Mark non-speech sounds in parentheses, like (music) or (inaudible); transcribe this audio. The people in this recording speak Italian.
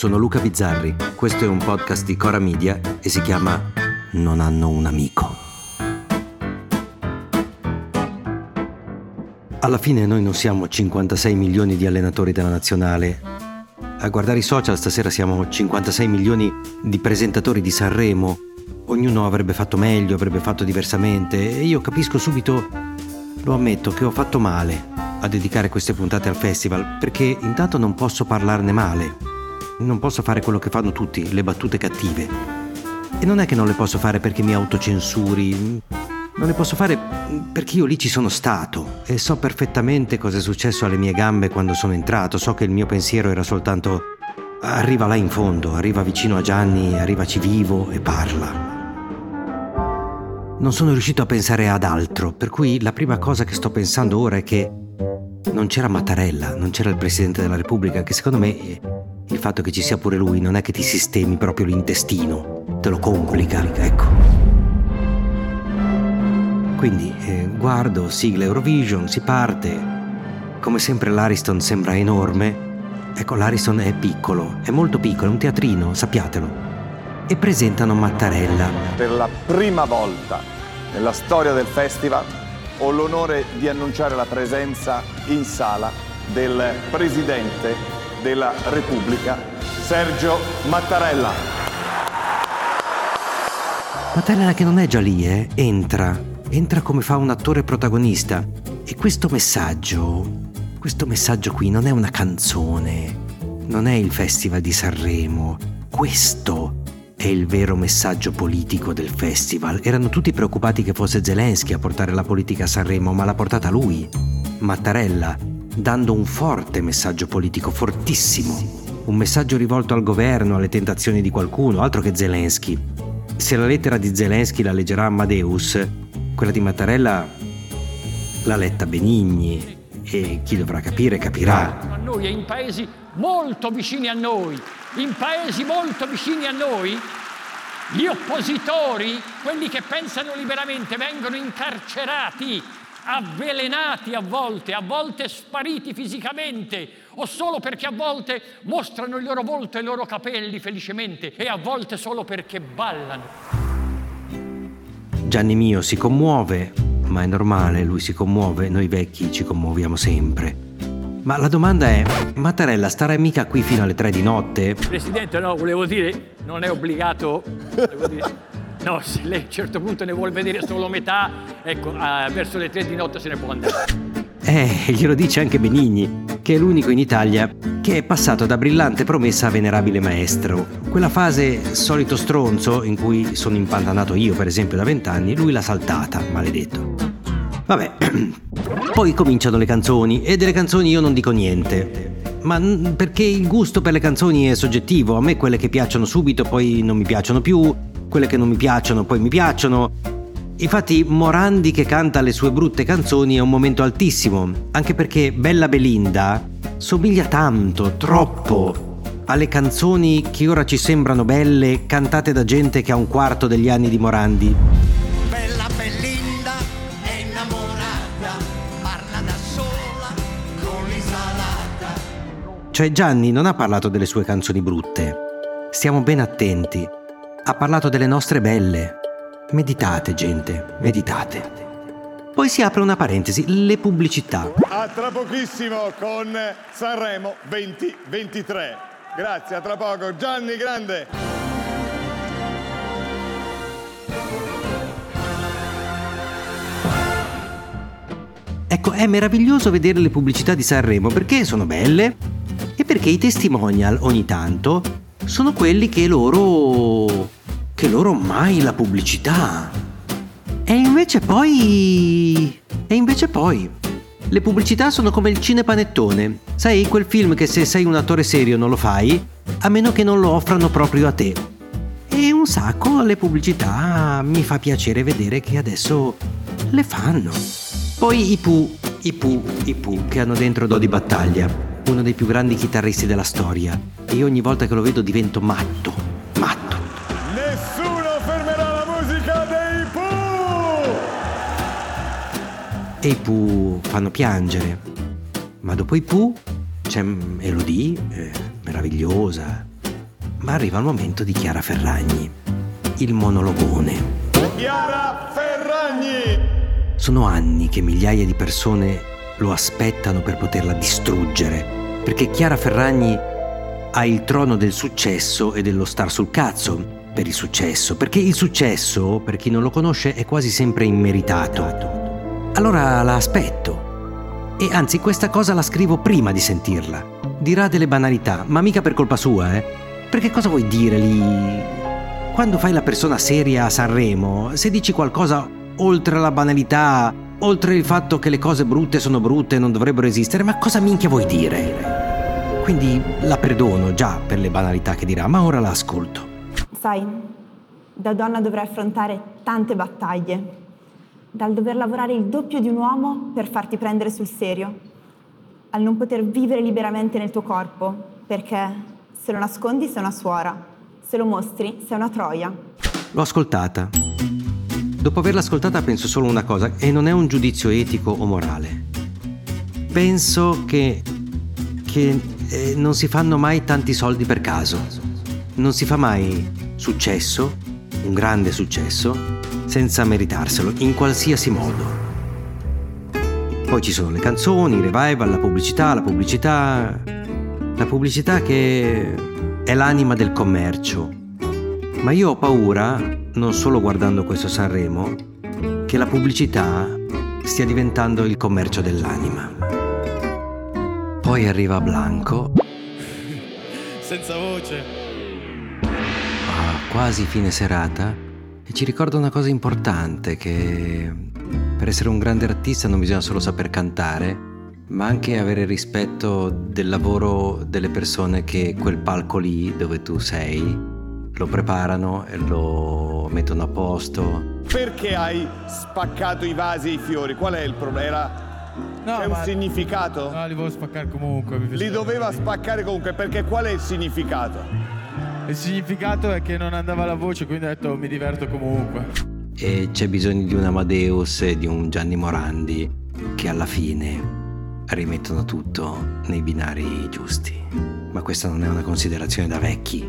sono Luca Bizzarri, questo è un podcast di Cora Media e si chiama Non hanno un amico. Alla fine noi non siamo 56 milioni di allenatori della nazionale. A guardare i social stasera siamo 56 milioni di presentatori di Sanremo. Ognuno avrebbe fatto meglio, avrebbe fatto diversamente e io capisco subito, lo ammetto, che ho fatto male a dedicare queste puntate al festival perché intanto non posso parlarne male non posso fare quello che fanno tutti, le battute cattive. E non è che non le posso fare perché mi autocensuri, non le posso fare perché io lì ci sono stato e so perfettamente cosa è successo alle mie gambe quando sono entrato, so che il mio pensiero era soltanto arriva là in fondo, arriva vicino a Gianni, arrivaci vivo e parla. Non sono riuscito a pensare ad altro, per cui la prima cosa che sto pensando ora è che non c'era Mattarella, non c'era il Presidente della Repubblica, che secondo me il fatto che ci sia pure lui non è che ti sistemi proprio l'intestino, te lo complica, ecco. Quindi eh, guardo, sigla Eurovision, si parte. Come sempre l'Ariston sembra enorme. Ecco, l'Ariston è piccolo, è molto piccolo, è un teatrino, sappiatelo. E presentano Mattarella. Per la prima volta nella storia del festival ho l'onore di annunciare la presenza in sala del presidente della Repubblica, Sergio Mattarella. Mattarella che non è già lì, eh? entra, entra come fa un attore protagonista. E questo messaggio, questo messaggio qui non è una canzone, non è il Festival di Sanremo, questo è il vero messaggio politico del festival. Erano tutti preoccupati che fosse Zelensky a portare la politica a Sanremo, ma l'ha portata lui, Mattarella, dando un forte messaggio politico, fortissimo. Un messaggio rivolto al governo, alle tentazioni di qualcuno, altro che Zelensky. Se la lettera di Zelensky la leggerà Amadeus, quella di Mattarella l'ha letta Benigni e chi dovrà capire capirà. A noi e in paesi molto vicini a noi, in paesi molto vicini a noi, gli oppositori, quelli che pensano liberamente, vengono incarcerati avvelenati a volte, a volte spariti fisicamente, o solo perché a volte mostrano il loro volto e i loro capelli felicemente, e a volte solo perché ballano. Gianni mio si commuove, ma è normale, lui si commuove, noi vecchi ci commuoviamo sempre. Ma la domanda è, Mattarella starà mica qui fino alle tre di notte? Presidente, no, volevo dire, non è obbligato, volevo dire, No, se lei a un certo punto ne vuole vedere solo metà, ecco, uh, verso le tre di notte se ne può andare. Eh, glielo dice anche Benigni, che è l'unico in Italia che è passato da brillante promessa a venerabile maestro. Quella fase solito stronzo in cui sono impantanato io, per esempio, da vent'anni, lui l'ha saltata, maledetto. Vabbè, (clears throat) poi cominciano le canzoni e delle canzoni io non dico niente. Ma perché il gusto per le canzoni è soggettivo, a me quelle che piacciono subito poi non mi piacciono più, quelle che non mi piacciono poi mi piacciono. Infatti Morandi che canta le sue brutte canzoni è un momento altissimo, anche perché Bella Belinda somiglia tanto, troppo, alle canzoni che ora ci sembrano belle cantate da gente che ha un quarto degli anni di Morandi. Bella Belinda è innamorata, parla da sola con l'insalata. Cioè Gianni non ha parlato delle sue canzoni brutte. Stiamo ben attenti ha parlato delle nostre belle. Meditate, gente, meditate. Poi si apre una parentesi, le pubblicità. A tra pochissimo con Sanremo 2023. Grazie, a tra poco. Gianni Grande. Ecco, è meraviglioso vedere le pubblicità di Sanremo perché sono belle e perché i testimonial ogni tanto sono quelli che loro che loro mai la pubblicità. E invece poi... E invece poi... Le pubblicità sono come il cinepanettone. Sai, quel film che se sei un attore serio non lo fai, a meno che non lo offrano proprio a te. E un sacco le pubblicità mi fa piacere vedere che adesso le fanno. Poi i Pooh, i Pooh, i Pooh che hanno dentro Dodi Battaglia, uno dei più grandi chitarristi della storia. E ogni volta che lo vedo divento matto e i Pooh fanno piangere. Ma dopo i Pooh c'è Elodie, eh, meravigliosa, arriva il momento di Chiara Ferragni, il monologone. Chiara Ferragni! Sono anni che migliaia di persone lo aspettano per poterla distruggere, perché Chiara Ferragni ha il trono del successo e dello star sul cazzo per il successo, perché il successo, per chi non lo conosce, è quasi sempre immeritato. Allora la aspetto. E anzi, questa cosa la scrivo prima di sentirla. Dirà delle banalità, ma mica per colpa sua, eh. Perché cosa vuoi dire lì? Quando fai la persona seria a Sanremo, se dici qualcosa oltre la banalità, oltre il fatto che le cose brutte sono brutte e non dovrebbero esistere, ma cosa minchia vuoi dire? Quindi la perdono già per le banalità che dirà, ma ora la ascolto. Sai, da donna dovrai affrontare tante battaglie, dal dover lavorare il doppio di un uomo per farti prendere sul serio, al non poter vivere liberamente nel tuo corpo, perché se lo nascondi sei una suora, se lo mostri sei una troia. L'ho ascoltata. Dopo averla ascoltata penso solo una cosa, e non è un giudizio etico o morale. Penso che, che eh, non si fanno mai tanti soldi per caso. Non si fa mai successo, un grande successo, senza meritarselo, in qualsiasi modo. Poi ci sono le canzoni, i revival, la pubblicità, la pubblicità... La pubblicità che è l'anima del commercio. Ma io ho paura, non solo guardando questo Sanremo, che la pubblicità stia diventando il commercio dell'anima. Poi arriva Blanco. Senza voce. a quasi fine serata e ci ricorda una cosa importante che per essere un grande artista non bisogna solo saper cantare, ma anche avere rispetto del lavoro delle persone che quel palco lì dove tu sei lo preparano e lo mettono a posto. Perché hai spaccato i vasi e i fiori? Qual è il problema? Era... No, C'è un ma- significato? No, li volevo spaccare comunque. mi Li doveva spaccare comunque, perché qual è il significato? Il significato è che non andava la voce, quindi ho detto mi diverto comunque. E c'è bisogno di un Amadeus e di un Gianni Morandi che alla fine rimettono tutto nei binari giusti. Ma questa non è una considerazione da vecchi,